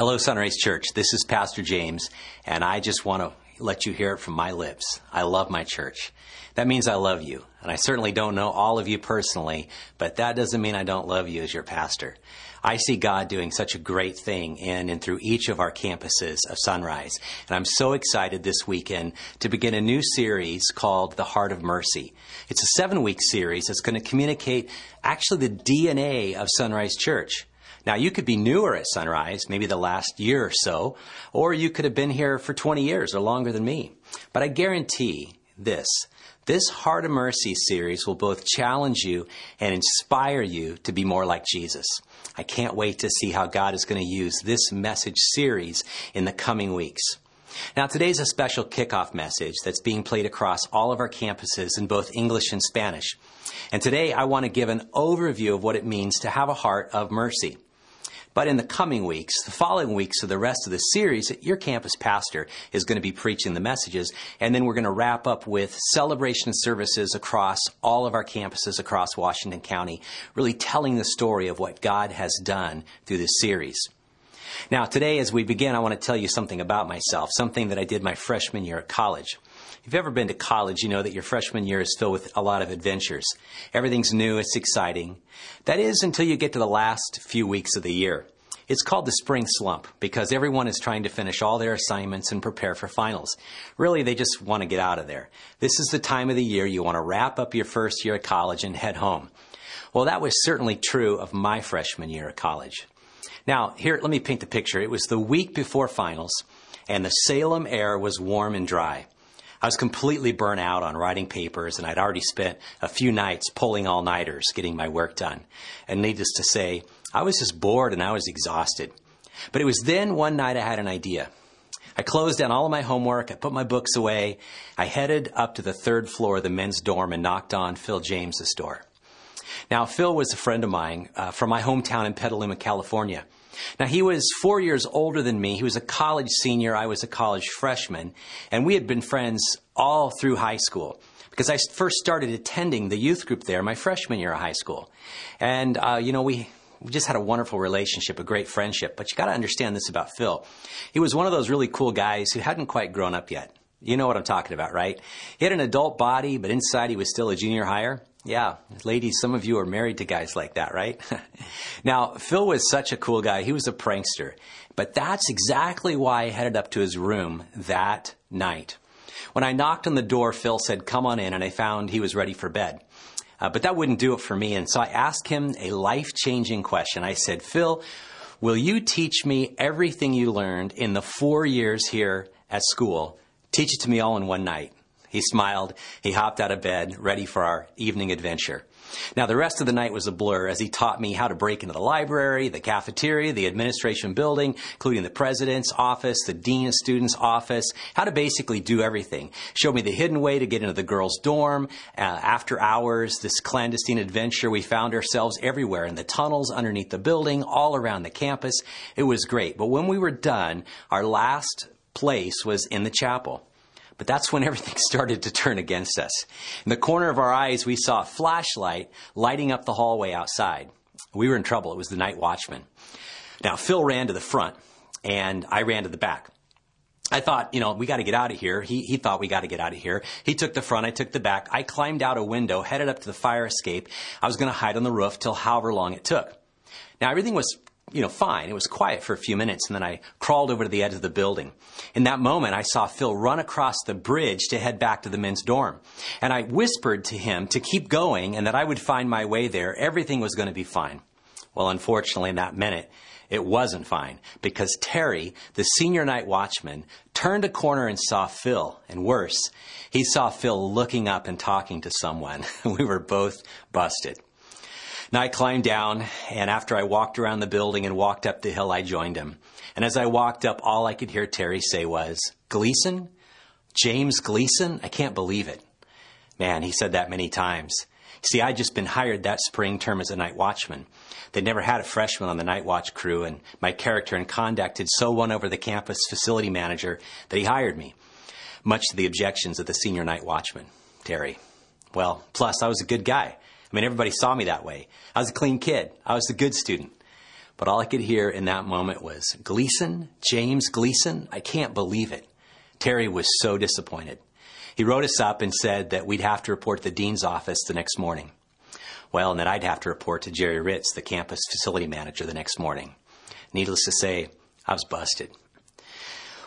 Hello, Sunrise Church. This is Pastor James, and I just want to let you hear it from my lips. I love my church. That means I love you. And I certainly don't know all of you personally, but that doesn't mean I don't love you as your pastor. I see God doing such a great thing in and through each of our campuses of Sunrise. And I'm so excited this weekend to begin a new series called The Heart of Mercy. It's a seven week series that's going to communicate actually the DNA of Sunrise Church. Now, you could be newer at Sunrise, maybe the last year or so, or you could have been here for 20 years or longer than me. But I guarantee this this Heart of Mercy series will both challenge you and inspire you to be more like Jesus. I can't wait to see how God is going to use this message series in the coming weeks. Now, today's a special kickoff message that's being played across all of our campuses in both English and Spanish. And today I want to give an overview of what it means to have a heart of mercy. But in the coming weeks, the following weeks of the rest of the series, your campus pastor is going to be preaching the messages. And then we're going to wrap up with celebration services across all of our campuses across Washington County, really telling the story of what God has done through this series. Now, today, as we begin, I want to tell you something about myself, something that I did my freshman year at college. If you've ever been to college, you know that your freshman year is filled with a lot of adventures. Everything's new, it's exciting. That is until you get to the last few weeks of the year. It's called the spring slump because everyone is trying to finish all their assignments and prepare for finals. Really, they just want to get out of there. This is the time of the year you want to wrap up your first year at college and head home. Well, that was certainly true of my freshman year at college. Now, here, let me paint the picture. It was the week before finals, and the Salem air was warm and dry. I was completely burnt out on writing papers, and I'd already spent a few nights pulling all nighters getting my work done. And needless to say, I was just bored and I was exhausted. But it was then one night I had an idea. I closed down all of my homework, I put my books away, I headed up to the third floor of the men's dorm and knocked on Phil James's door. Now, Phil was a friend of mine uh, from my hometown in Petaluma, California. Now, he was four years older than me. He was a college senior. I was a college freshman. And we had been friends all through high school because I first started attending the youth group there my freshman year of high school. And, uh, you know, we, we just had a wonderful relationship, a great friendship. But you got to understand this about Phil. He was one of those really cool guys who hadn't quite grown up yet. You know what I'm talking about, right? He had an adult body, but inside he was still a junior higher. Yeah, ladies, some of you are married to guys like that, right? now, Phil was such a cool guy. He was a prankster. But that's exactly why I headed up to his room that night. When I knocked on the door, Phil said, Come on in, and I found he was ready for bed. Uh, but that wouldn't do it for me. And so I asked him a life changing question. I said, Phil, will you teach me everything you learned in the four years here at school? Teach it to me all in one night. He smiled. He hopped out of bed, ready for our evening adventure. Now, the rest of the night was a blur as he taught me how to break into the library, the cafeteria, the administration building, including the president's office, the dean of students' office, how to basically do everything. Showed me the hidden way to get into the girls' dorm. Uh, after hours, this clandestine adventure, we found ourselves everywhere in the tunnels underneath the building, all around the campus. It was great. But when we were done, our last place was in the chapel. But that's when everything started to turn against us. In the corner of our eyes, we saw a flashlight lighting up the hallway outside. We were in trouble. It was the night watchman. Now, Phil ran to the front, and I ran to the back. I thought, you know, we got to get out of here. He, he thought we got to get out of here. He took the front, I took the back. I climbed out a window, headed up to the fire escape. I was going to hide on the roof till however long it took. Now, everything was you know, fine. It was quiet for a few minutes, and then I crawled over to the edge of the building. In that moment, I saw Phil run across the bridge to head back to the men's dorm. And I whispered to him to keep going and that I would find my way there. Everything was going to be fine. Well, unfortunately, in that minute, it wasn't fine because Terry, the senior night watchman, turned a corner and saw Phil. And worse, he saw Phil looking up and talking to someone. we were both busted. I climbed down, and after I walked around the building and walked up the hill, I joined him. And as I walked up, all I could hear Terry say was, Gleason? James Gleason? I can't believe it. Man, he said that many times. See, I'd just been hired that spring term as a night watchman. They'd never had a freshman on the night watch crew, and my character and conduct had so won over the campus facility manager that he hired me, much to the objections of the senior night watchman, Terry. Well, plus, I was a good guy. I mean, everybody saw me that way. I was a clean kid. I was a good student. But all I could hear in that moment was, Gleason? James Gleason? I can't believe it. Terry was so disappointed. He wrote us up and said that we'd have to report to the dean's office the next morning. Well, and that I'd have to report to Jerry Ritz, the campus facility manager, the next morning. Needless to say, I was busted.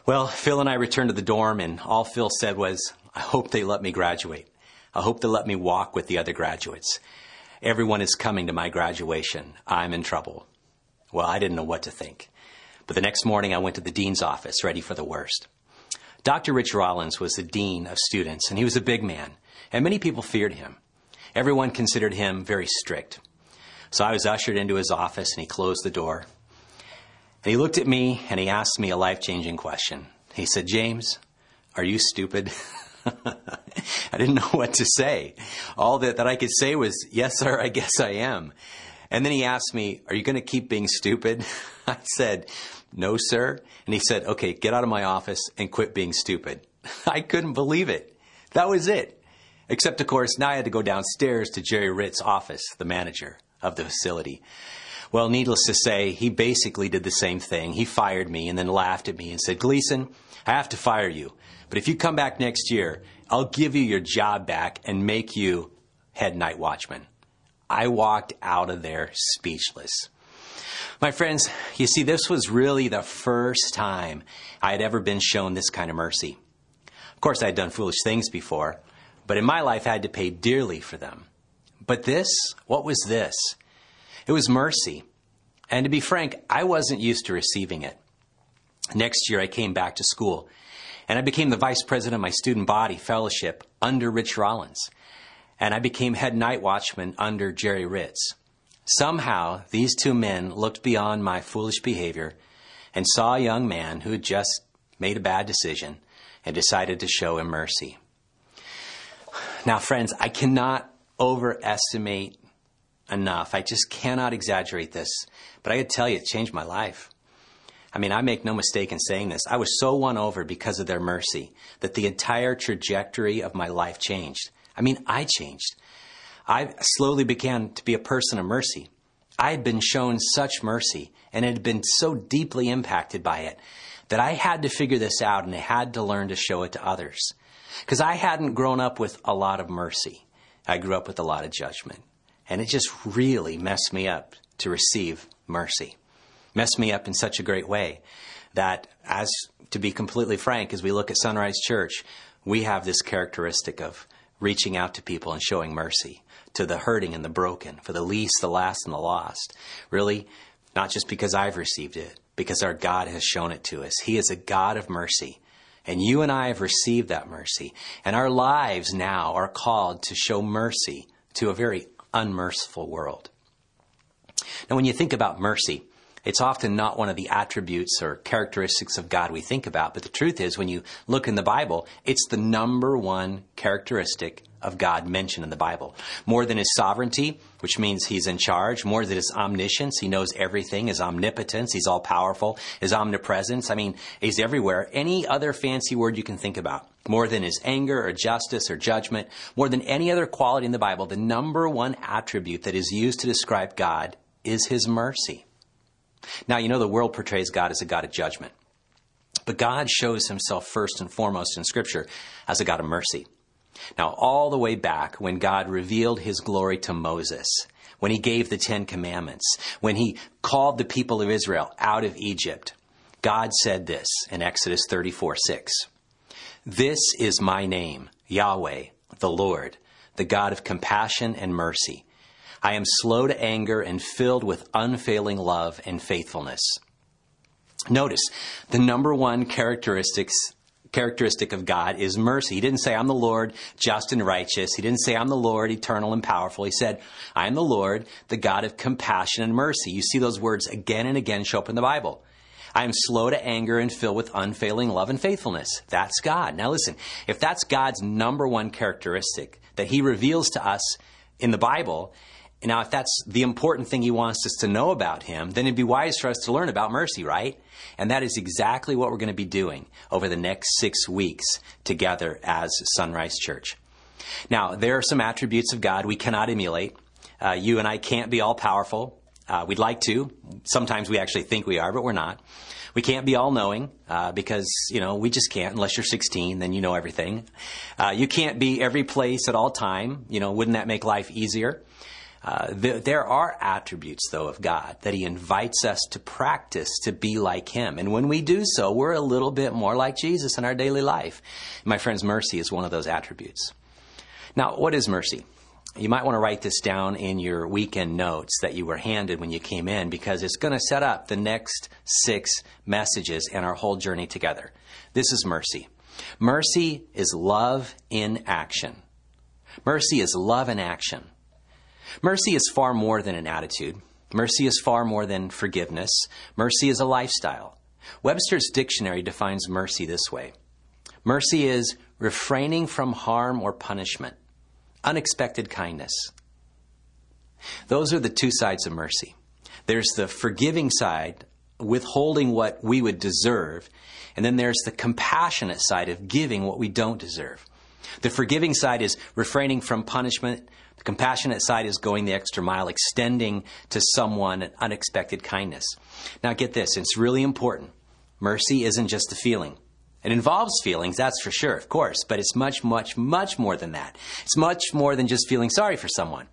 Well, Phil and I returned to the dorm, and all Phil said was, I hope they let me graduate. I hope they'll let me walk with the other graduates. Everyone is coming to my graduation. I'm in trouble. Well, I didn't know what to think. But the next morning, I went to the dean's office, ready for the worst. Dr. Rich Rollins was the dean of students, and he was a big man, and many people feared him. Everyone considered him very strict. So I was ushered into his office, and he closed the door. And he looked at me, and he asked me a life changing question. He said, James, are you stupid? I didn't know what to say. All that, that I could say was, Yes, sir, I guess I am. And then he asked me, Are you going to keep being stupid? I said, No, sir. And he said, Okay, get out of my office and quit being stupid. I couldn't believe it. That was it. Except, of course, now I had to go downstairs to Jerry Ritz's office, the manager of the facility. Well, needless to say, he basically did the same thing. He fired me and then laughed at me and said, Gleason, I have to fire you. But if you come back next year, I'll give you your job back and make you head night watchman. I walked out of there speechless. My friends, you see, this was really the first time I had ever been shown this kind of mercy. Of course, I had done foolish things before, but in my life, I had to pay dearly for them. But this, what was this? It was mercy. And to be frank, I wasn't used to receiving it. Next year, I came back to school and I became the vice president of my student body fellowship under Rich Rollins. And I became head night watchman under Jerry Ritz. Somehow, these two men looked beyond my foolish behavior and saw a young man who had just made a bad decision and decided to show him mercy. Now, friends, I cannot overestimate enough. I just cannot exaggerate this. But I gotta tell you, it changed my life. I mean, I make no mistake in saying this. I was so won over because of their mercy that the entire trajectory of my life changed. I mean, I changed. I slowly began to be a person of mercy. I had been shown such mercy and had been so deeply impacted by it that I had to figure this out and I had to learn to show it to others. Because I hadn't grown up with a lot of mercy. I grew up with a lot of judgment. And it just really messed me up to receive mercy messed me up in such a great way that, as to be completely frank, as we look at Sunrise Church, we have this characteristic of reaching out to people and showing mercy to the hurting and the broken, for the least, the last, and the lost. Really, not just because I've received it, because our God has shown it to us. He is a God of mercy. And you and I have received that mercy. And our lives now are called to show mercy to a very unmerciful world. Now, when you think about mercy, it's often not one of the attributes or characteristics of God we think about, but the truth is, when you look in the Bible, it's the number one characteristic of God mentioned in the Bible. More than his sovereignty, which means he's in charge, more than his omniscience, he knows everything, his omnipotence, he's all powerful, his omnipresence, I mean, he's everywhere. Any other fancy word you can think about. More than his anger or justice or judgment, more than any other quality in the Bible, the number one attribute that is used to describe God is his mercy. Now, you know, the world portrays God as a God of judgment. But God shows himself first and foremost in Scripture as a God of mercy. Now, all the way back when God revealed his glory to Moses, when he gave the Ten Commandments, when he called the people of Israel out of Egypt, God said this in Exodus 34 6. This is my name, Yahweh, the Lord, the God of compassion and mercy. I am slow to anger and filled with unfailing love and faithfulness. Notice the number one characteristics characteristic of God is mercy. He didn't say, I'm the Lord, just and righteous. He didn't say, I'm the Lord, eternal and powerful. He said, I am the Lord, the God of compassion and mercy. You see those words again and again show up in the Bible. I am slow to anger and filled with unfailing love and faithfulness. That's God. Now listen, if that's God's number one characteristic that he reveals to us in the Bible, now, if that's the important thing he wants us to know about him, then it'd be wise for us to learn about mercy, right? And that is exactly what we're going to be doing over the next six weeks together as Sunrise Church. Now, there are some attributes of God we cannot emulate. Uh, you and I can't be all powerful. Uh, we'd like to. Sometimes we actually think we are, but we're not. We can't be all knowing uh, because you know we just can't unless you're 16. Then you know everything. Uh, you can't be every place at all time. You know, wouldn't that make life easier? Uh, there are attributes, though, of God that He invites us to practice to be like Him. And when we do so, we're a little bit more like Jesus in our daily life. My friends, mercy is one of those attributes. Now, what is mercy? You might want to write this down in your weekend notes that you were handed when you came in because it's going to set up the next six messages and our whole journey together. This is mercy. Mercy is love in action. Mercy is love in action. Mercy is far more than an attitude. Mercy is far more than forgiveness. Mercy is a lifestyle. Webster's dictionary defines mercy this way Mercy is refraining from harm or punishment, unexpected kindness. Those are the two sides of mercy. There's the forgiving side, withholding what we would deserve, and then there's the compassionate side of giving what we don't deserve. The forgiving side is refraining from punishment the compassionate side is going the extra mile, extending to someone an unexpected kindness. Now, get this, it's really important. Mercy isn't just a feeling. It involves feelings, that's for sure, of course, but it's much, much, much more than that. It's much more than just feeling sorry for someone.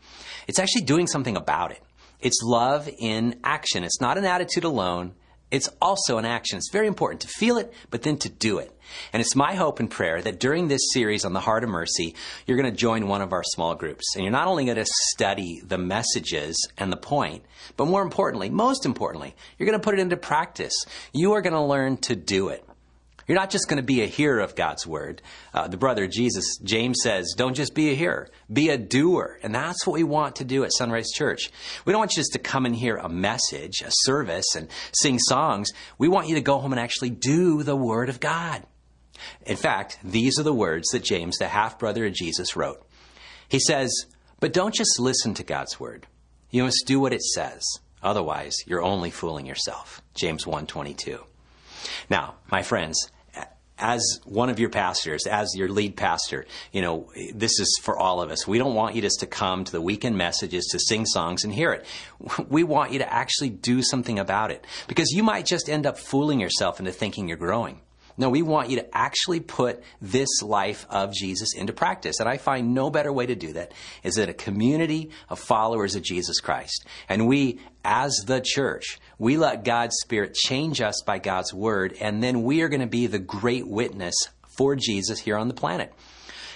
It's actually doing something about it. It's love in action. It's not an attitude alone, it's also an action. It's very important to feel it, but then to do it. And it's my hope and prayer that during this series on the heart of mercy, you're going to join one of our small groups. And you're not only going to study the messages and the point, but more importantly, most importantly, you're going to put it into practice. You are going to learn to do it. You're not just going to be a hearer of God's word. Uh, the brother Jesus, James says, don't just be a hearer, be a doer. And that's what we want to do at Sunrise Church. We don't want you just to come and hear a message, a service, and sing songs. We want you to go home and actually do the word of God. In fact, these are the words that James, the half brother of Jesus, wrote. He says, But don't just listen to God's word. You must do what it says. Otherwise, you're only fooling yourself. James 1:22. Now, my friends, as one of your pastors, as your lead pastor, you know, this is for all of us. We don't want you just to come to the weekend messages to sing songs and hear it. We want you to actually do something about it because you might just end up fooling yourself into thinking you're growing. No, we want you to actually put this life of Jesus into practice. And I find no better way to do that is in a community of followers of Jesus Christ. And we, as the church, we let God's Spirit change us by God's Word, and then we are going to be the great witness for Jesus here on the planet.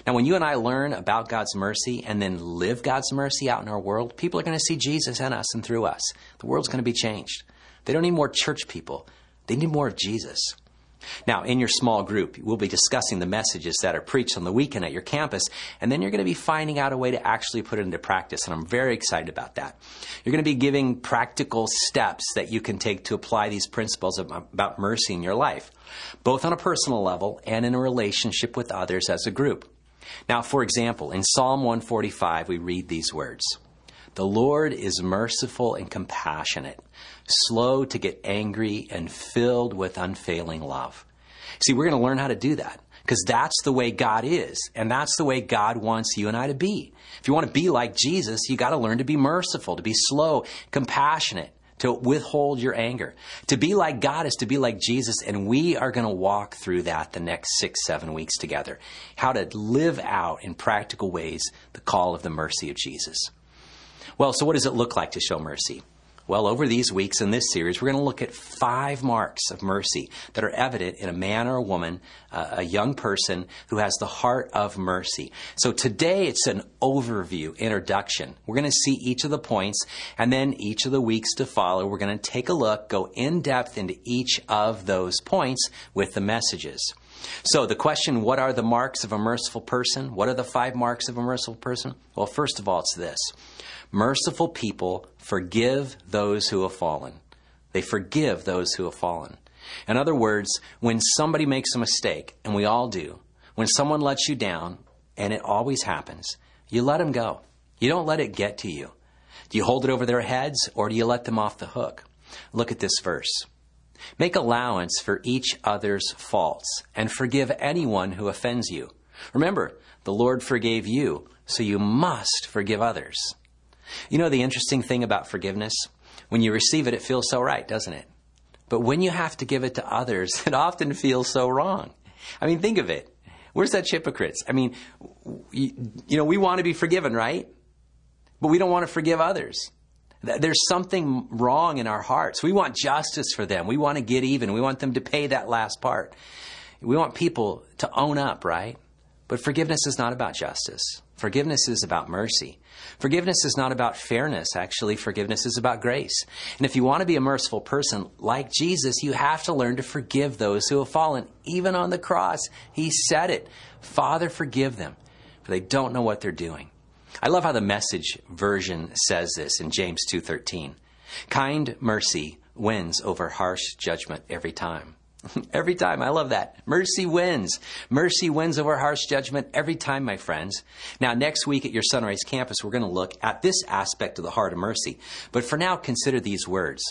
Now, when you and I learn about God's mercy and then live God's mercy out in our world, people are going to see Jesus in us and through us. The world's going to be changed. They don't need more church people, they need more of Jesus. Now, in your small group, we'll be discussing the messages that are preached on the weekend at your campus, and then you're going to be finding out a way to actually put it into practice, and I'm very excited about that. You're going to be giving practical steps that you can take to apply these principles about mercy in your life, both on a personal level and in a relationship with others as a group. Now, for example, in Psalm 145, we read these words The Lord is merciful and compassionate slow to get angry, and filled with unfailing love. See, we're going to learn how to do that because that's the way God is, and that's the way God wants you and I to be. If you want to be like Jesus, you got to learn to be merciful, to be slow, compassionate, to withhold your anger. To be like God is to be like Jesus, and we are going to walk through that the next six, seven weeks together. How to live out in practical ways the call of the mercy of Jesus. Well, so what does it look like to show mercy? Well, over these weeks in this series, we're going to look at five marks of mercy that are evident in a man or a woman, uh, a young person who has the heart of mercy. So today it's an overview, introduction. We're going to see each of the points, and then each of the weeks to follow, we're going to take a look, go in depth into each of those points with the messages. So, the question what are the marks of a merciful person? What are the five marks of a merciful person? Well, first of all, it's this Merciful people forgive those who have fallen. They forgive those who have fallen. In other words, when somebody makes a mistake, and we all do, when someone lets you down, and it always happens, you let them go. You don't let it get to you. Do you hold it over their heads, or do you let them off the hook? Look at this verse. Make allowance for each other's faults, and forgive anyone who offends you. Remember, the Lord forgave you, so you must forgive others. You know the interesting thing about forgiveness? When you receive it, it feels so right, doesn't it? But when you have to give it to others, it often feels so wrong. I mean, think of it. We're such hypocrites. I mean, you, you know, we want to be forgiven, right? But we don't want to forgive others. There's something wrong in our hearts. We want justice for them. We want to get even. We want them to pay that last part. We want people to own up, right? But forgiveness is not about justice. Forgiveness is about mercy. Forgiveness is not about fairness. Actually, forgiveness is about grace. And if you want to be a merciful person like Jesus, you have to learn to forgive those who have fallen. Even on the cross, he said it Father, forgive them, for they don't know what they're doing. I love how the message version says this in James 2:13. Kind mercy wins over harsh judgment every time. every time. I love that. Mercy wins. Mercy wins over harsh judgment every time, my friends. Now, next week at your Sunrise campus, we're going to look at this aspect of the heart of mercy. But for now, consider these words.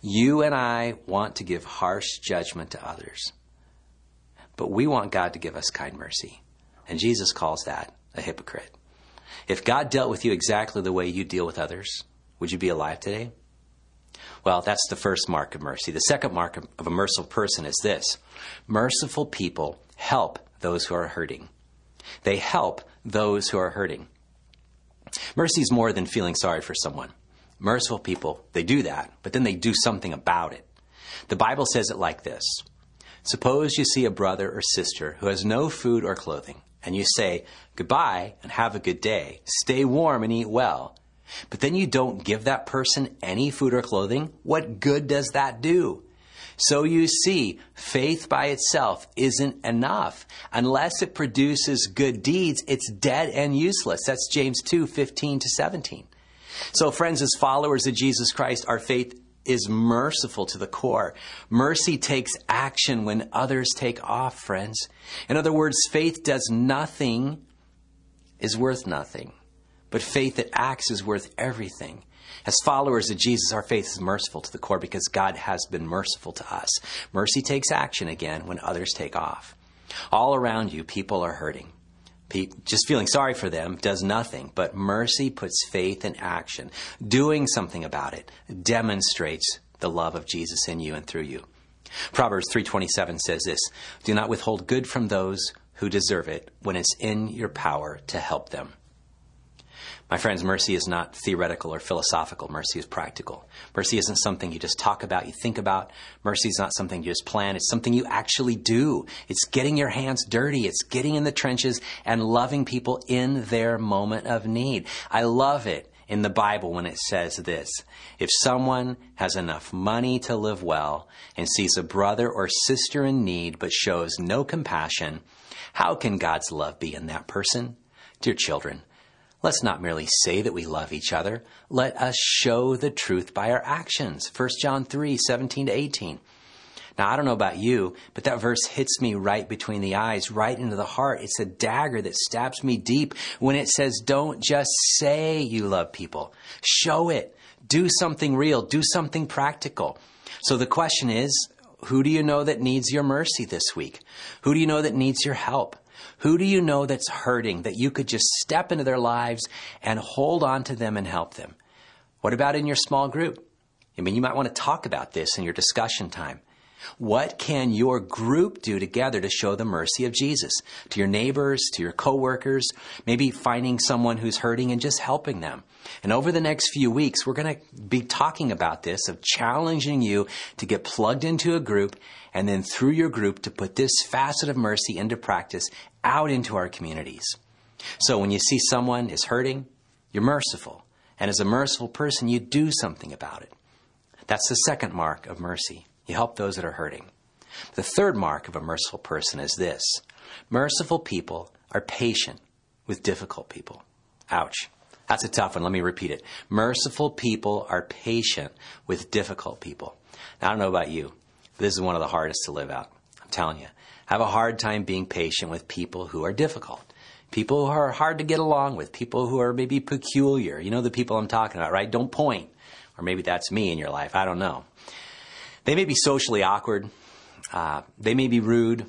You and I want to give harsh judgment to others, but we want God to give us kind mercy. And Jesus calls that a hypocrite. If God dealt with you exactly the way you deal with others, would you be alive today? Well, that's the first mark of mercy. The second mark of a merciful person is this merciful people help those who are hurting. They help those who are hurting. Mercy is more than feeling sorry for someone. Merciful people, they do that, but then they do something about it. The Bible says it like this Suppose you see a brother or sister who has no food or clothing, and you say, Goodbye and have a good day. Stay warm and eat well but then you don't give that person any food or clothing, what good does that do? So you see, faith by itself isn't enough. Unless it produces good deeds, it's dead and useless. That's James 2 15 to 17. So, friends, as followers of Jesus Christ, our faith is merciful to the core. Mercy takes action when others take off, friends. In other words, faith does nothing is worth nothing. But faith that acts is worth everything. As followers of Jesus, our faith is merciful to the core because God has been merciful to us. Mercy takes action again when others take off. All around you, people are hurting. Just feeling sorry for them does nothing, but mercy puts faith in action. Doing something about it demonstrates the love of Jesus in you and through you. Proverbs 3:27 says this, "Do not withhold good from those who deserve it when it's in your power to help them." My friends, mercy is not theoretical or philosophical. Mercy is practical. Mercy isn't something you just talk about, you think about. Mercy is not something you just plan. It's something you actually do. It's getting your hands dirty. It's getting in the trenches and loving people in their moment of need. I love it in the Bible when it says this If someone has enough money to live well and sees a brother or sister in need but shows no compassion, how can God's love be in that person? Dear children, Let's not merely say that we love each other. Let us show the truth by our actions. 1 John 3 17 to 18. Now, I don't know about you, but that verse hits me right between the eyes, right into the heart. It's a dagger that stabs me deep when it says, Don't just say you love people, show it. Do something real, do something practical. So the question is, who do you know that needs your mercy this week? Who do you know that needs your help? Who do you know that's hurting that you could just step into their lives and hold on to them and help them? What about in your small group? I mean, you might want to talk about this in your discussion time. What can your group do together to show the mercy of Jesus to your neighbors, to your coworkers, maybe finding someone who's hurting and just helping them? And over the next few weeks, we're going to be talking about this of challenging you to get plugged into a group and then through your group to put this facet of mercy into practice out into our communities. So when you see someone is hurting, you're merciful. And as a merciful person, you do something about it. That's the second mark of mercy. You help those that are hurting. The third mark of a merciful person is this merciful people are patient with difficult people. Ouch. That's a tough one. Let me repeat it. Merciful people are patient with difficult people. Now, I don't know about you, this is one of the hardest to live out. I'm telling you. Have a hard time being patient with people who are difficult. People who are hard to get along with, people who are maybe peculiar. You know the people I'm talking about, right? Don't point. Or maybe that's me in your life. I don't know. They may be socially awkward. Uh, they may be rude.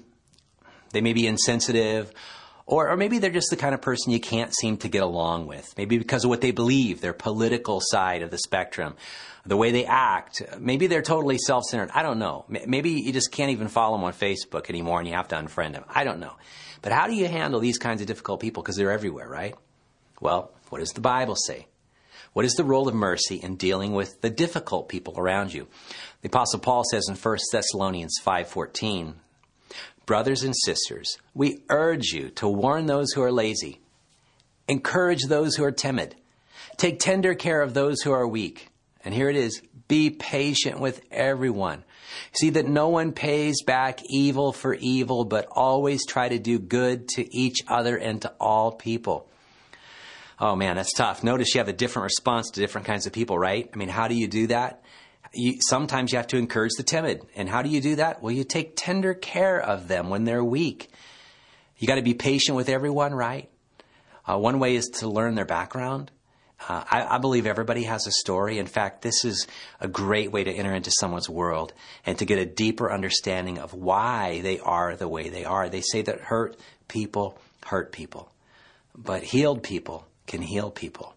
They may be insensitive. Or, or maybe they're just the kind of person you can't seem to get along with. Maybe because of what they believe, their political side of the spectrum, the way they act. Maybe they're totally self centered. I don't know. Maybe you just can't even follow them on Facebook anymore and you have to unfriend them. I don't know. But how do you handle these kinds of difficult people? Because they're everywhere, right? Well, what does the Bible say? What is the role of mercy in dealing with the difficult people around you? The apostle Paul says in 1 Thessalonians 5:14, "Brothers and sisters, we urge you to warn those who are lazy, encourage those who are timid, take tender care of those who are weak." And here it is, be patient with everyone. See that no one pays back evil for evil, but always try to do good to each other and to all people. Oh man, that's tough. Notice you have a different response to different kinds of people, right? I mean, how do you do that? You, sometimes you have to encourage the timid. And how do you do that? Well, you take tender care of them when they're weak. You got to be patient with everyone, right? Uh, one way is to learn their background. Uh, I, I, believe everybody has a story. In fact, this is a great way to enter into someone's world and to get a deeper understanding of why they are the way they are. They say that hurt people hurt people, but healed people can heal people.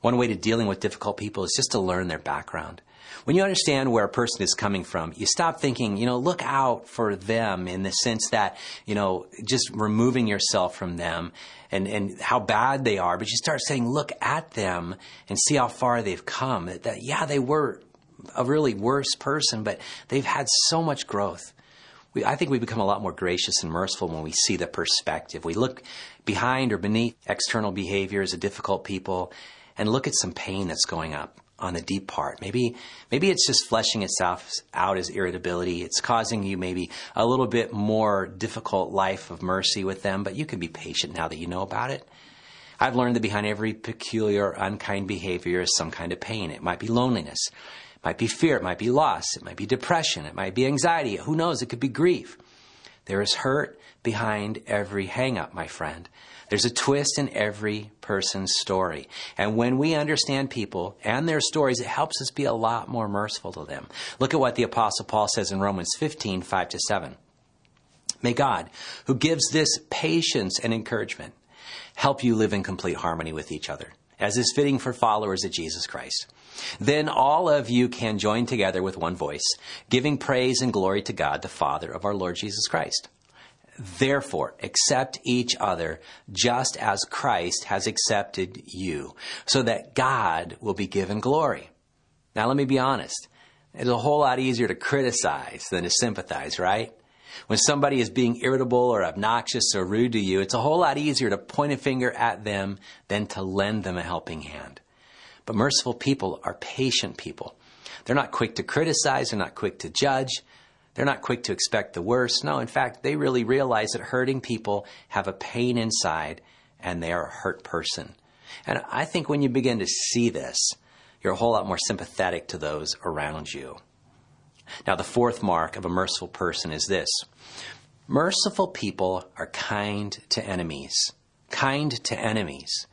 One way to dealing with difficult people is just to learn their background. When you understand where a person is coming from, you stop thinking, you know, look out for them in the sense that, you know, just removing yourself from them and, and how bad they are. But you start saying, look at them and see how far they've come. That, that yeah, they were a really worse person, but they've had so much growth we, I think we become a lot more gracious and merciful when we see the perspective. We look behind or beneath external behaviors of difficult people and look at some pain that's going up on the deep part. Maybe maybe it's just fleshing itself out as irritability. It's causing you maybe a little bit more difficult life of mercy with them, but you can be patient now that you know about it. I've learned that behind every peculiar, unkind behavior is some kind of pain. It might be loneliness it might be fear, it might be loss, it might be depression, it might be anxiety. Who knows? It could be grief. There is hurt behind every hangup, my friend. There's a twist in every person's story. And when we understand people and their stories, it helps us be a lot more merciful to them. Look at what the Apostle Paul says in Romans 15, 5 to 7. May God, who gives this patience and encouragement, help you live in complete harmony with each other, as is fitting for followers of Jesus Christ. Then all of you can join together with one voice, giving praise and glory to God, the Father of our Lord Jesus Christ. Therefore, accept each other just as Christ has accepted you, so that God will be given glory. Now, let me be honest. It's a whole lot easier to criticize than to sympathize, right? When somebody is being irritable or obnoxious or rude to you, it's a whole lot easier to point a finger at them than to lend them a helping hand. But merciful people are patient people. They're not quick to criticize, they're not quick to judge, they're not quick to expect the worst. No, in fact, they really realize that hurting people have a pain inside and they are a hurt person. And I think when you begin to see this, you're a whole lot more sympathetic to those around you. Now, the fourth mark of a merciful person is this merciful people are kind to enemies. Kind to enemies.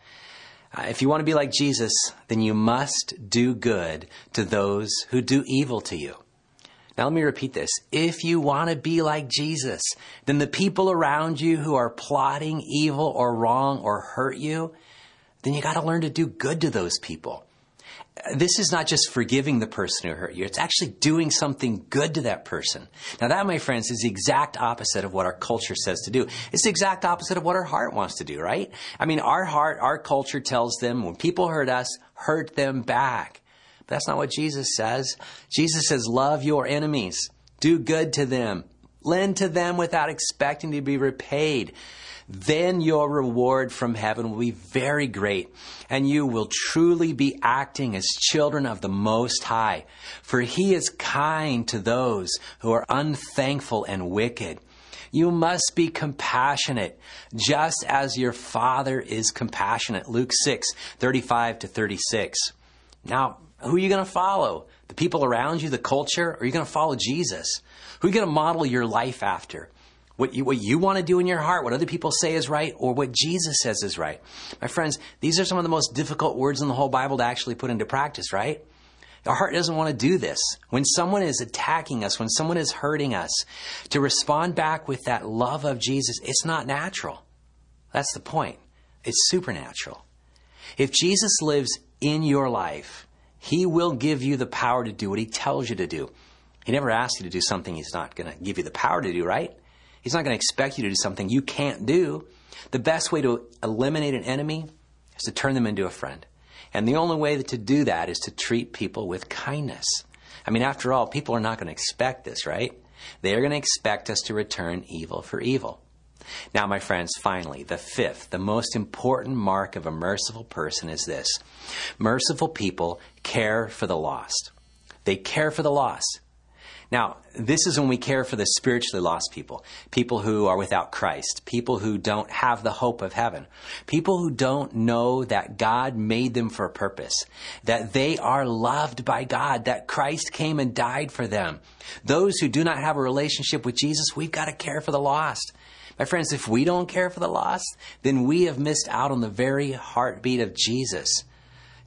Uh, if you want to be like Jesus, then you must do good to those who do evil to you. Now, let me repeat this. If you want to be like Jesus, then the people around you who are plotting evil or wrong or hurt you, then you got to learn to do good to those people. This is not just forgiving the person who hurt you, it's actually doing something good to that person. Now, that, my friends, is the exact opposite of what our culture says to do. It's the exact opposite of what our heart wants to do, right? I mean, our heart, our culture tells them when people hurt us, hurt them back. But that's not what Jesus says. Jesus says, love your enemies, do good to them, lend to them without expecting to be repaid then your reward from heaven will be very great, and you will truly be acting as children of the Most High. For He is kind to those who are unthankful and wicked. You must be compassionate, just as your Father is compassionate. Luke 6, 35 to 36. Now, who are you going to follow? The people around you, the culture, or are you going to follow Jesus? Who are you going to model your life after? What you, what you want to do in your heart, what other people say is right, or what Jesus says is right. My friends, these are some of the most difficult words in the whole Bible to actually put into practice, right? Our heart doesn't want to do this. When someone is attacking us, when someone is hurting us, to respond back with that love of Jesus, it's not natural. That's the point. It's supernatural. If Jesus lives in your life, he will give you the power to do what he tells you to do. He never asks you to do something he's not going to give you the power to do, right? He's not going to expect you to do something you can't do. The best way to eliminate an enemy is to turn them into a friend. And the only way to do that is to treat people with kindness. I mean, after all, people are not going to expect this, right? They are going to expect us to return evil for evil. Now, my friends, finally, the fifth, the most important mark of a merciful person is this merciful people care for the lost. They care for the lost. Now, this is when we care for the spiritually lost people, people who are without Christ, people who don't have the hope of heaven, people who don't know that God made them for a purpose, that they are loved by God, that Christ came and died for them. Those who do not have a relationship with Jesus, we've got to care for the lost. My friends, if we don't care for the lost, then we have missed out on the very heartbeat of Jesus.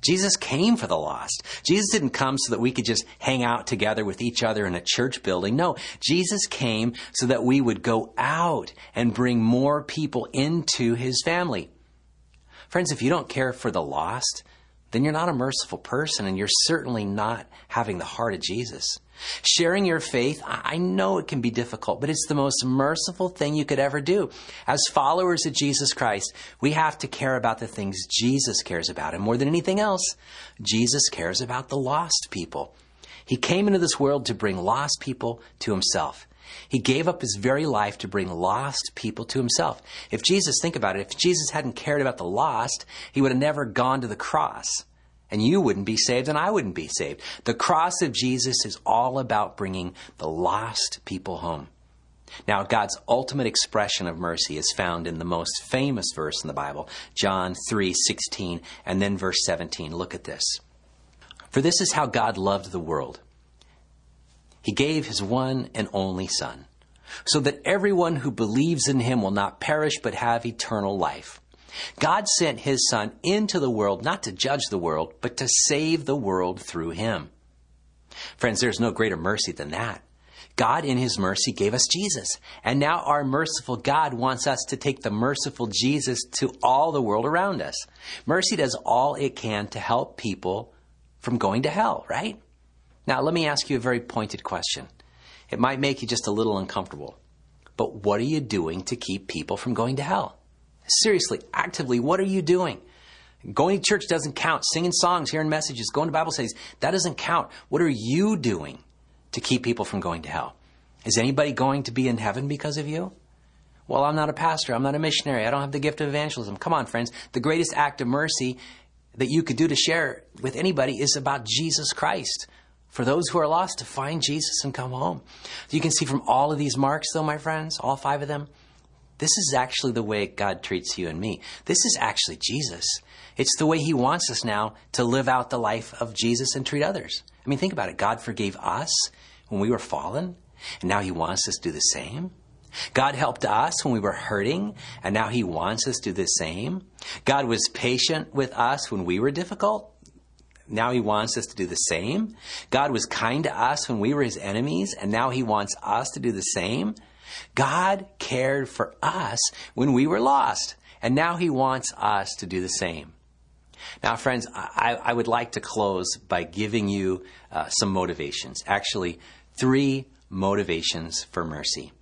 Jesus came for the lost. Jesus didn't come so that we could just hang out together with each other in a church building. No, Jesus came so that we would go out and bring more people into his family. Friends, if you don't care for the lost, then you're not a merciful person and you're certainly not having the heart of Jesus. Sharing your faith, I know it can be difficult, but it's the most merciful thing you could ever do. As followers of Jesus Christ, we have to care about the things Jesus cares about. And more than anything else, Jesus cares about the lost people. He came into this world to bring lost people to himself. He gave up his very life to bring lost people to himself. If Jesus, think about it, if Jesus hadn't cared about the lost, he would have never gone to the cross and you wouldn't be saved and I wouldn't be saved. The cross of Jesus is all about bringing the lost people home. Now, God's ultimate expression of mercy is found in the most famous verse in the Bible, John 3:16 and then verse 17. Look at this. For this is how God loved the world. He gave his one and only son, so that everyone who believes in him will not perish but have eternal life. God sent his Son into the world not to judge the world, but to save the world through him. Friends, there's no greater mercy than that. God, in his mercy, gave us Jesus. And now our merciful God wants us to take the merciful Jesus to all the world around us. Mercy does all it can to help people from going to hell, right? Now, let me ask you a very pointed question. It might make you just a little uncomfortable. But what are you doing to keep people from going to hell? Seriously, actively, what are you doing? Going to church doesn't count. Singing songs, hearing messages, going to Bible studies, that doesn't count. What are you doing to keep people from going to hell? Is anybody going to be in heaven because of you? Well, I'm not a pastor. I'm not a missionary. I don't have the gift of evangelism. Come on, friends. The greatest act of mercy that you could do to share with anybody is about Jesus Christ. For those who are lost to find Jesus and come home. You can see from all of these marks, though, my friends, all five of them, this is actually the way God treats you and me. This is actually Jesus. It's the way He wants us now to live out the life of Jesus and treat others. I mean, think about it. God forgave us when we were fallen, and now He wants us to do the same. God helped us when we were hurting, and now He wants us to do the same. God was patient with us when we were difficult. Now He wants us to do the same. God was kind to us when we were His enemies, and now He wants us to do the same. God cared for us when we were lost, and now He wants us to do the same. Now, friends, I, I would like to close by giving you uh, some motivations. Actually, three motivations for mercy.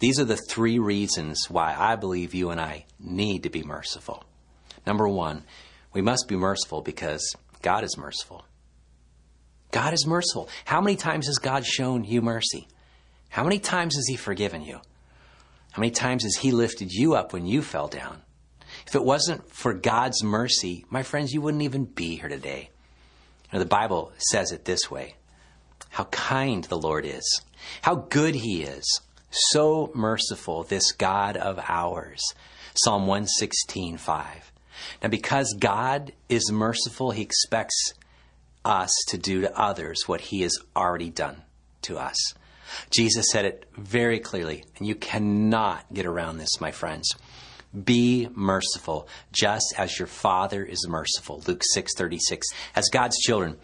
These are the three reasons why I believe you and I need to be merciful. Number one, we must be merciful because God is merciful. God is merciful. How many times has God shown you mercy? How many times has He forgiven you? How many times has He lifted you up when you fell down? If it wasn't for God's mercy, my friends, you wouldn't even be here today. You know, the Bible says it this way How kind the Lord is, how good He is, so merciful, this God of ours. Psalm 116, 5. Now, because God is merciful, He expects us to do to others what He has already done to us. Jesus said it very clearly, and you cannot get around this, my friends. Be merciful, just as your Father is merciful. Luke 6:36. As God's children,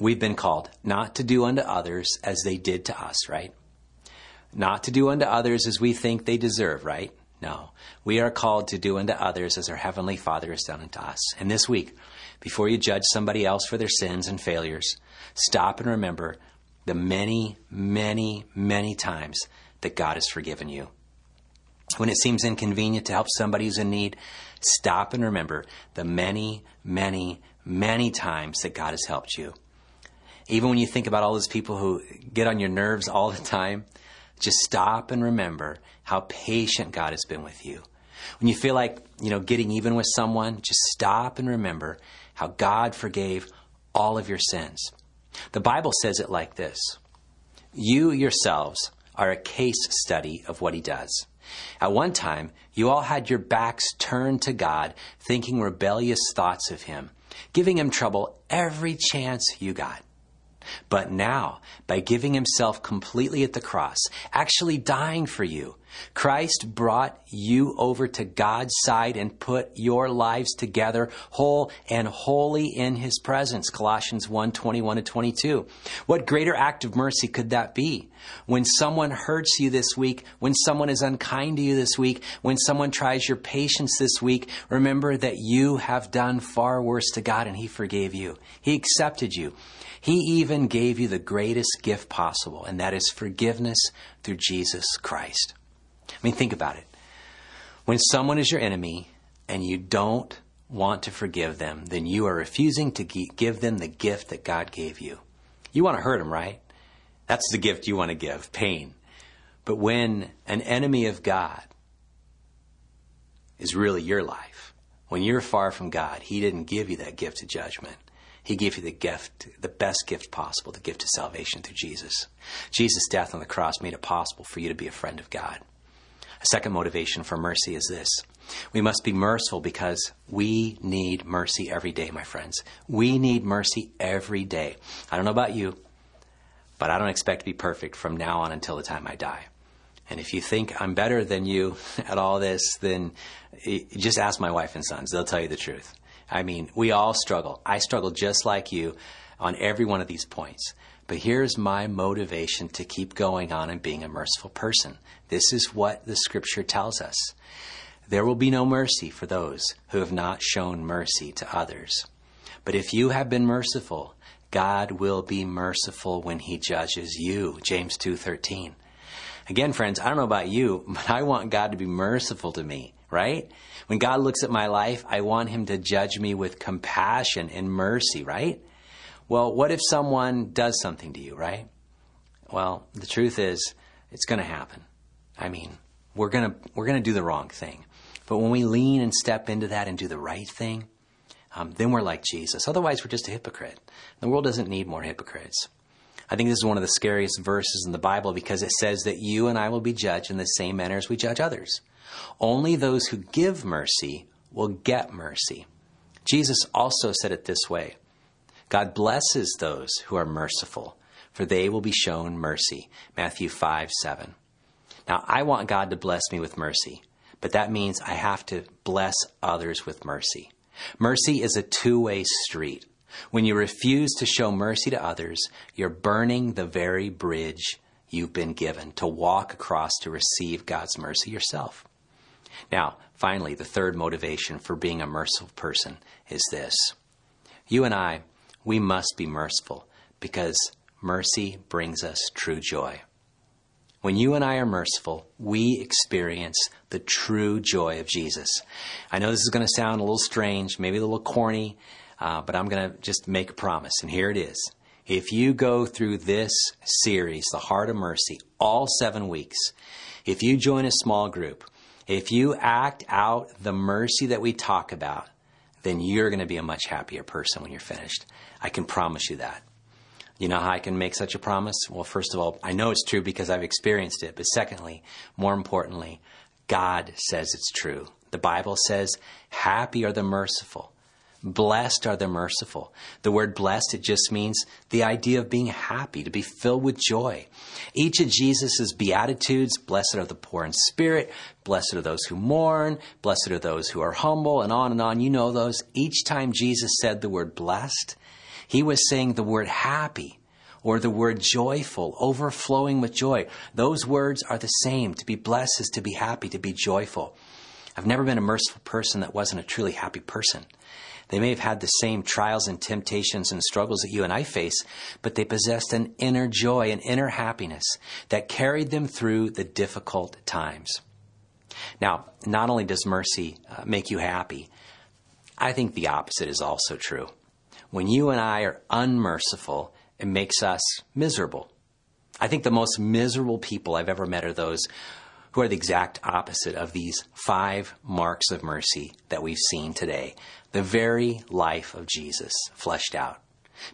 we've been called not to do unto others as they did to us, right? Not to do unto others as we think they deserve, right? No. We are called to do unto others as our Heavenly Father has done unto us. And this week, before you judge somebody else for their sins and failures, stop and remember the many, many, many times that God has forgiven you. When it seems inconvenient to help somebody who's in need, stop and remember the many, many, many times that God has helped you. Even when you think about all those people who get on your nerves all the time, just stop and remember how patient God has been with you. When you feel like, you know, getting even with someone, just stop and remember how God forgave all of your sins. The Bible says it like this You yourselves are a case study of what He does. At one time, you all had your backs turned to God, thinking rebellious thoughts of Him, giving Him trouble every chance you got. But now, by giving himself completely at the cross, actually dying for you, Christ brought you over to God's side and put your lives together whole and holy in his presence. Colossians 1 21 to 22. What greater act of mercy could that be? When someone hurts you this week, when someone is unkind to you this week, when someone tries your patience this week, remember that you have done far worse to God and he forgave you. He accepted you. He even gave you the greatest gift possible, and that is forgiveness through Jesus Christ. I mean, think about it. When someone is your enemy and you don't want to forgive them, then you are refusing to give them the gift that God gave you. You want to hurt them, right? That's the gift you want to give pain. But when an enemy of God is really your life, when you're far from God, He didn't give you that gift of judgment. He gave you the gift, the best gift possible, the gift of salvation through Jesus. Jesus' death on the cross made it possible for you to be a friend of God. A second motivation for mercy is this. We must be merciful because we need mercy every day, my friends. We need mercy every day. I don't know about you, but I don't expect to be perfect from now on until the time I die. And if you think I'm better than you at all this, then just ask my wife and sons. They'll tell you the truth. I mean, we all struggle. I struggle just like you on every one of these points. But here's my motivation to keep going on and being a merciful person. This is what the scripture tells us. There will be no mercy for those who have not shown mercy to others. But if you have been merciful, God will be merciful when he judges you. James 2:13. Again, friends, I don't know about you, but I want God to be merciful to me right? When God looks at my life, I want Him to judge me with compassion and mercy, right? Well, what if someone does something to you, right? Well, the truth is, it's going to happen. I mean, we're going to we're going to do the wrong thing. But when we lean and step into that and do the right thing, um, then we're like Jesus. Otherwise, we're just a hypocrite. The world doesn't need more hypocrites. I think this is one of the scariest verses in the Bible because it says that you and I will be judged in the same manner as we judge others. Only those who give mercy will get mercy. Jesus also said it this way God blesses those who are merciful, for they will be shown mercy. Matthew 5 7. Now, I want God to bless me with mercy, but that means I have to bless others with mercy. Mercy is a two way street. When you refuse to show mercy to others, you're burning the very bridge you've been given to walk across to receive God's mercy yourself. Now, finally, the third motivation for being a merciful person is this. You and I, we must be merciful because mercy brings us true joy. When you and I are merciful, we experience the true joy of Jesus. I know this is going to sound a little strange, maybe a little corny, uh, but I'm going to just make a promise, and here it is. If you go through this series, The Heart of Mercy, all seven weeks, if you join a small group, if you act out the mercy that we talk about, then you're going to be a much happier person when you're finished. I can promise you that. You know how I can make such a promise? Well, first of all, I know it's true because I've experienced it. But secondly, more importantly, God says it's true. The Bible says, Happy are the merciful. Blessed are the merciful. The word blessed, it just means the idea of being happy, to be filled with joy. Each of Jesus' Beatitudes, blessed are the poor in spirit, blessed are those who mourn, blessed are those who are humble, and on and on. You know those. Each time Jesus said the word blessed, he was saying the word happy or the word joyful, overflowing with joy. Those words are the same. To be blessed is to be happy, to be joyful. I've never been a merciful person that wasn't a truly happy person. They may have had the same trials and temptations and struggles that you and I face, but they possessed an inner joy, an inner happiness that carried them through the difficult times. Now, not only does mercy uh, make you happy, I think the opposite is also true. When you and I are unmerciful, it makes us miserable. I think the most miserable people I've ever met are those who are the exact opposite of these five marks of mercy that we've seen today. The very life of Jesus fleshed out.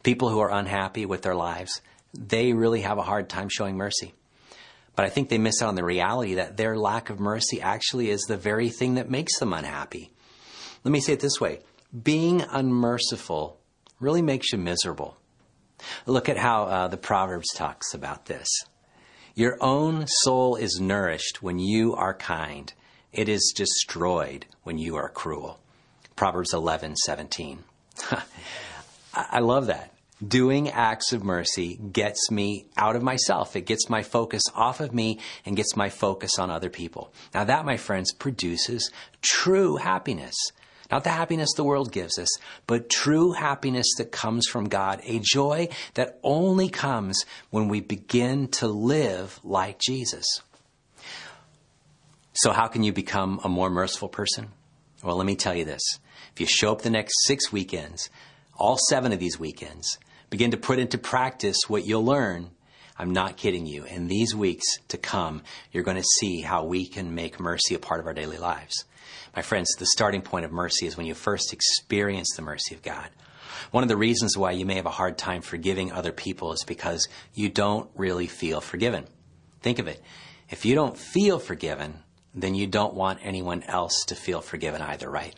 People who are unhappy with their lives, they really have a hard time showing mercy. But I think they miss out on the reality that their lack of mercy actually is the very thing that makes them unhappy. Let me say it this way being unmerciful really makes you miserable. Look at how uh, the Proverbs talks about this. Your own soul is nourished when you are kind. It is destroyed when you are cruel. Proverbs 11, 17. I love that. Doing acts of mercy gets me out of myself. It gets my focus off of me and gets my focus on other people. Now, that, my friends, produces true happiness. Not the happiness the world gives us, but true happiness that comes from God, a joy that only comes when we begin to live like Jesus. So, how can you become a more merciful person? Well, let me tell you this. If you show up the next six weekends, all seven of these weekends, begin to put into practice what you'll learn, I'm not kidding you. In these weeks to come, you're going to see how we can make mercy a part of our daily lives. My friends, the starting point of mercy is when you first experience the mercy of God. One of the reasons why you may have a hard time forgiving other people is because you don't really feel forgiven. Think of it. If you don't feel forgiven, then you don't want anyone else to feel forgiven either, right?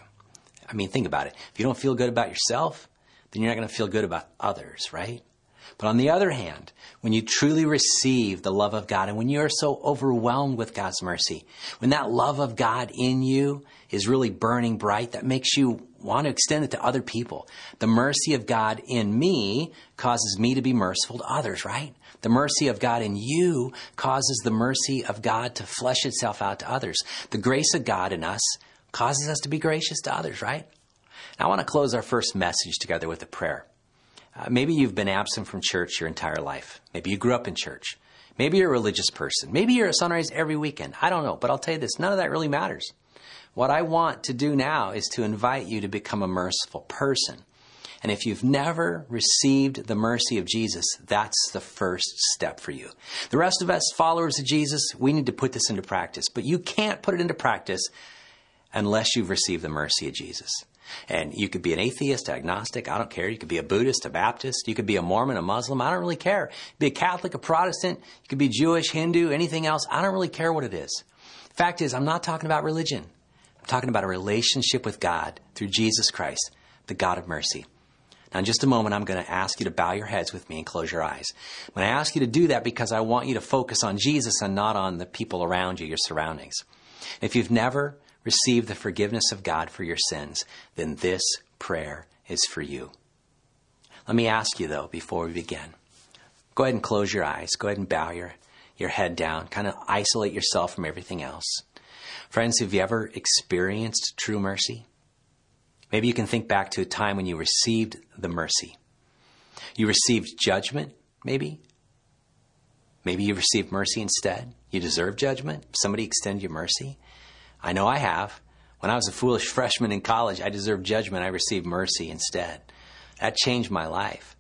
I mean, think about it. If you don't feel good about yourself, then you're not going to feel good about others, right? But on the other hand, when you truly receive the love of God and when you are so overwhelmed with God's mercy, when that love of God in you is really burning bright, that makes you want to extend it to other people. The mercy of God in me causes me to be merciful to others, right? The mercy of God in you causes the mercy of God to flesh itself out to others. The grace of God in us causes us to be gracious to others, right? I want to close our first message together with a prayer. Uh, maybe you've been absent from church your entire life. Maybe you grew up in church. Maybe you're a religious person. Maybe you're at sunrise every weekend. I don't know, but I'll tell you this none of that really matters. What I want to do now is to invite you to become a merciful person. And if you've never received the mercy of Jesus, that's the first step for you. The rest of us, followers of Jesus, we need to put this into practice. But you can't put it into practice unless you've received the mercy of Jesus. And you could be an atheist, agnostic, I don't care. You could be a Buddhist, a Baptist, you could be a Mormon, a Muslim, I don't really care. Be a Catholic, a Protestant, you could be Jewish, Hindu, anything else, I don't really care what it is. Fact is, I'm not talking about religion. I'm talking about a relationship with God through Jesus Christ, the God of mercy. Now, in just a moment, I'm going to ask you to bow your heads with me and close your eyes. I'm going to ask you to do that because I want you to focus on Jesus and not on the people around you, your surroundings. If you've never receive the forgiveness of God for your sins, then this prayer is for you. Let me ask you, though, before we begin, go ahead and close your eyes. Go ahead and bow your, your head down. Kind of isolate yourself from everything else. Friends, have you ever experienced true mercy? Maybe you can think back to a time when you received the mercy. You received judgment, maybe. Maybe you received mercy instead. You deserve judgment. Somebody extend you mercy. I know I have. When I was a foolish freshman in college, I deserved judgment. I received mercy instead. That changed my life.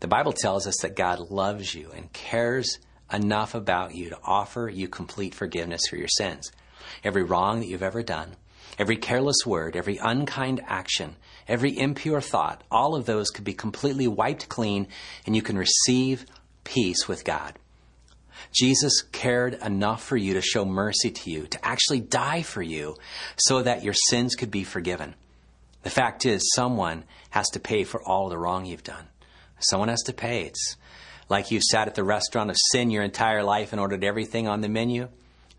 The Bible tells us that God loves you and cares enough about you to offer you complete forgiveness for your sins. Every wrong that you've ever done, every careless word, every unkind action, every impure thought, all of those could be completely wiped clean and you can receive peace with God. Jesus cared enough for you to show mercy to you, to actually die for you so that your sins could be forgiven. The fact is, someone has to pay for all the wrong you've done. Someone has to pay. It's like you've sat at the restaurant of sin your entire life and ordered everything on the menu.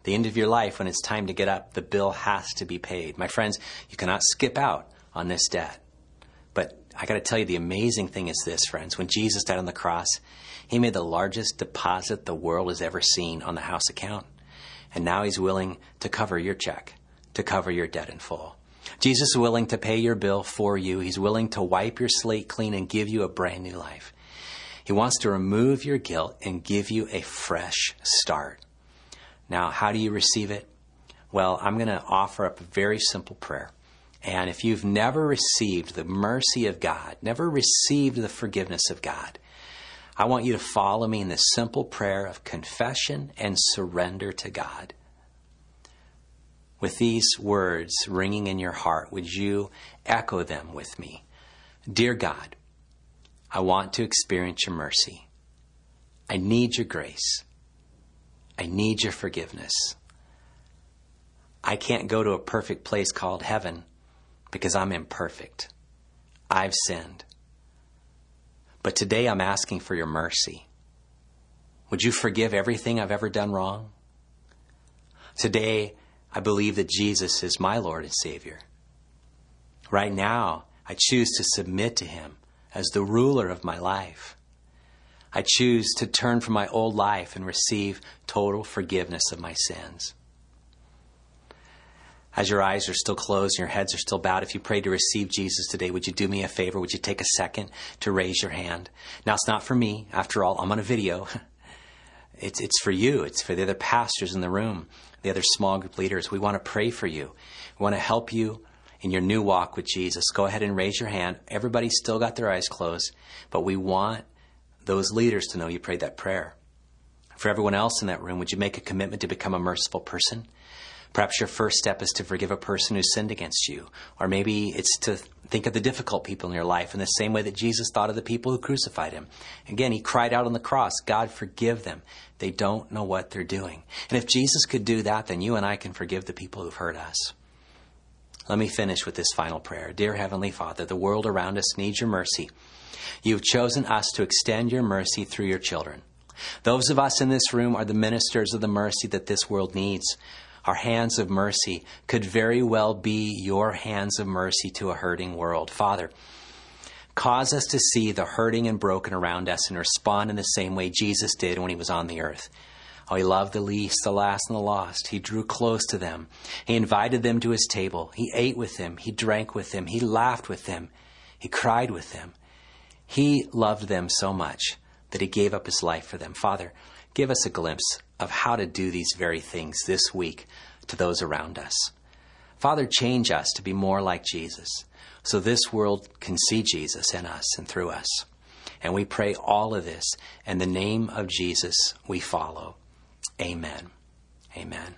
the end of your life, when it's time to get up, the bill has to be paid. My friends, you cannot skip out on this debt. But I got to tell you, the amazing thing is this, friends. When Jesus died on the cross, he made the largest deposit the world has ever seen on the house account. And now he's willing to cover your check, to cover your debt in full. Jesus is willing to pay your bill for you. He's willing to wipe your slate clean and give you a brand new life. He wants to remove your guilt and give you a fresh start. Now, how do you receive it? Well, I'm going to offer up a very simple prayer. And if you've never received the mercy of God, never received the forgiveness of God, I want you to follow me in this simple prayer of confession and surrender to God. With these words ringing in your heart, would you echo them with me? Dear God, I want to experience your mercy. I need your grace. I need your forgiveness. I can't go to a perfect place called heaven because I'm imperfect. I've sinned. But today I'm asking for your mercy. Would you forgive everything I've ever done wrong? Today, I believe that Jesus is my Lord and Savior. Right now, I choose to submit to Him as the ruler of my life. I choose to turn from my old life and receive total forgiveness of my sins. As your eyes are still closed and your heads are still bowed, if you pray to receive Jesus today, would you do me a favor? Would you take a second to raise your hand? Now, it's not for me. After all, I'm on a video. It's, it's for you. It's for the other pastors in the room, the other small group leaders. We want to pray for you. We want to help you in your new walk with Jesus, go ahead and raise your hand. Everybody's still got their eyes closed, but we want those leaders to know you prayed that prayer. For everyone else in that room, would you make a commitment to become a merciful person? Perhaps your first step is to forgive a person who sinned against you. Or maybe it's to think of the difficult people in your life in the same way that Jesus thought of the people who crucified him. Again, he cried out on the cross, God, forgive them. They don't know what they're doing. And if Jesus could do that, then you and I can forgive the people who've hurt us. Let me finish with this final prayer. Dear Heavenly Father, the world around us needs your mercy. You've chosen us to extend your mercy through your children. Those of us in this room are the ministers of the mercy that this world needs. Our hands of mercy could very well be your hands of mercy to a hurting world. Father, cause us to see the hurting and broken around us and respond in the same way Jesus did when he was on the earth. Oh, he loved the least, the last, and the lost. He drew close to them. He invited them to his table. He ate with them. He drank with them. He laughed with them. He cried with them. He loved them so much that he gave up his life for them. Father, give us a glimpse of how to do these very things this week to those around us. Father, change us to be more like Jesus so this world can see Jesus in us and through us. And we pray all of this in the name of Jesus we follow. Amen. Amen.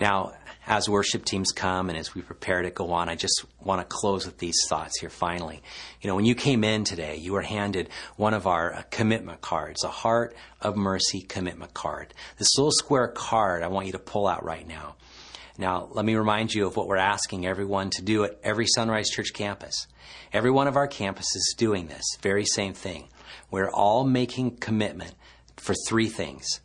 Now, as worship teams come and as we prepare to go on, I just want to close with these thoughts here finally. You know, when you came in today, you were handed one of our uh, commitment cards, a Heart of Mercy commitment card. This little square card I want you to pull out right now. Now, let me remind you of what we're asking everyone to do at every Sunrise Church campus. Every one of our campuses is doing this very same thing. We're all making commitment for three things.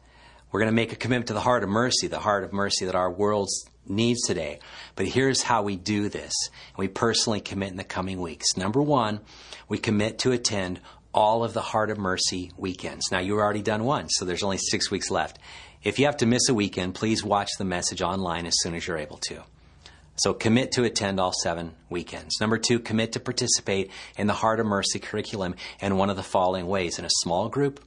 We're going to make a commitment to the heart of mercy, the heart of mercy that our world needs today. But here's how we do this. We personally commit in the coming weeks. Number one, we commit to attend all of the Heart of Mercy weekends. Now, you've already done one, so there's only six weeks left. If you have to miss a weekend, please watch the message online as soon as you're able to. So commit to attend all seven weekends. Number two, commit to participate in the Heart of Mercy curriculum in one of the following ways in a small group,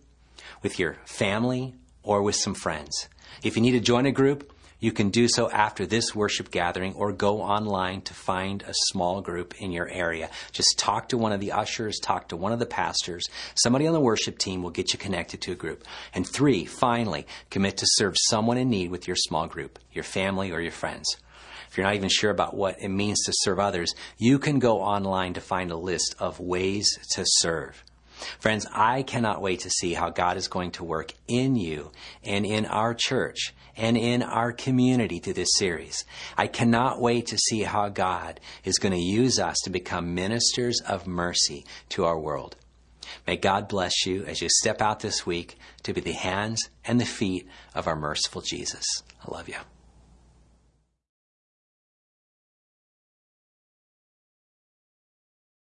with your family, or with some friends. If you need to join a group, you can do so after this worship gathering or go online to find a small group in your area. Just talk to one of the ushers, talk to one of the pastors. Somebody on the worship team will get you connected to a group. And three, finally, commit to serve someone in need with your small group, your family or your friends. If you're not even sure about what it means to serve others, you can go online to find a list of ways to serve. Friends, I cannot wait to see how God is going to work in you and in our church and in our community through this series. I cannot wait to see how God is going to use us to become ministers of mercy to our world. May God bless you as you step out this week to be the hands and the feet of our merciful Jesus. I love you.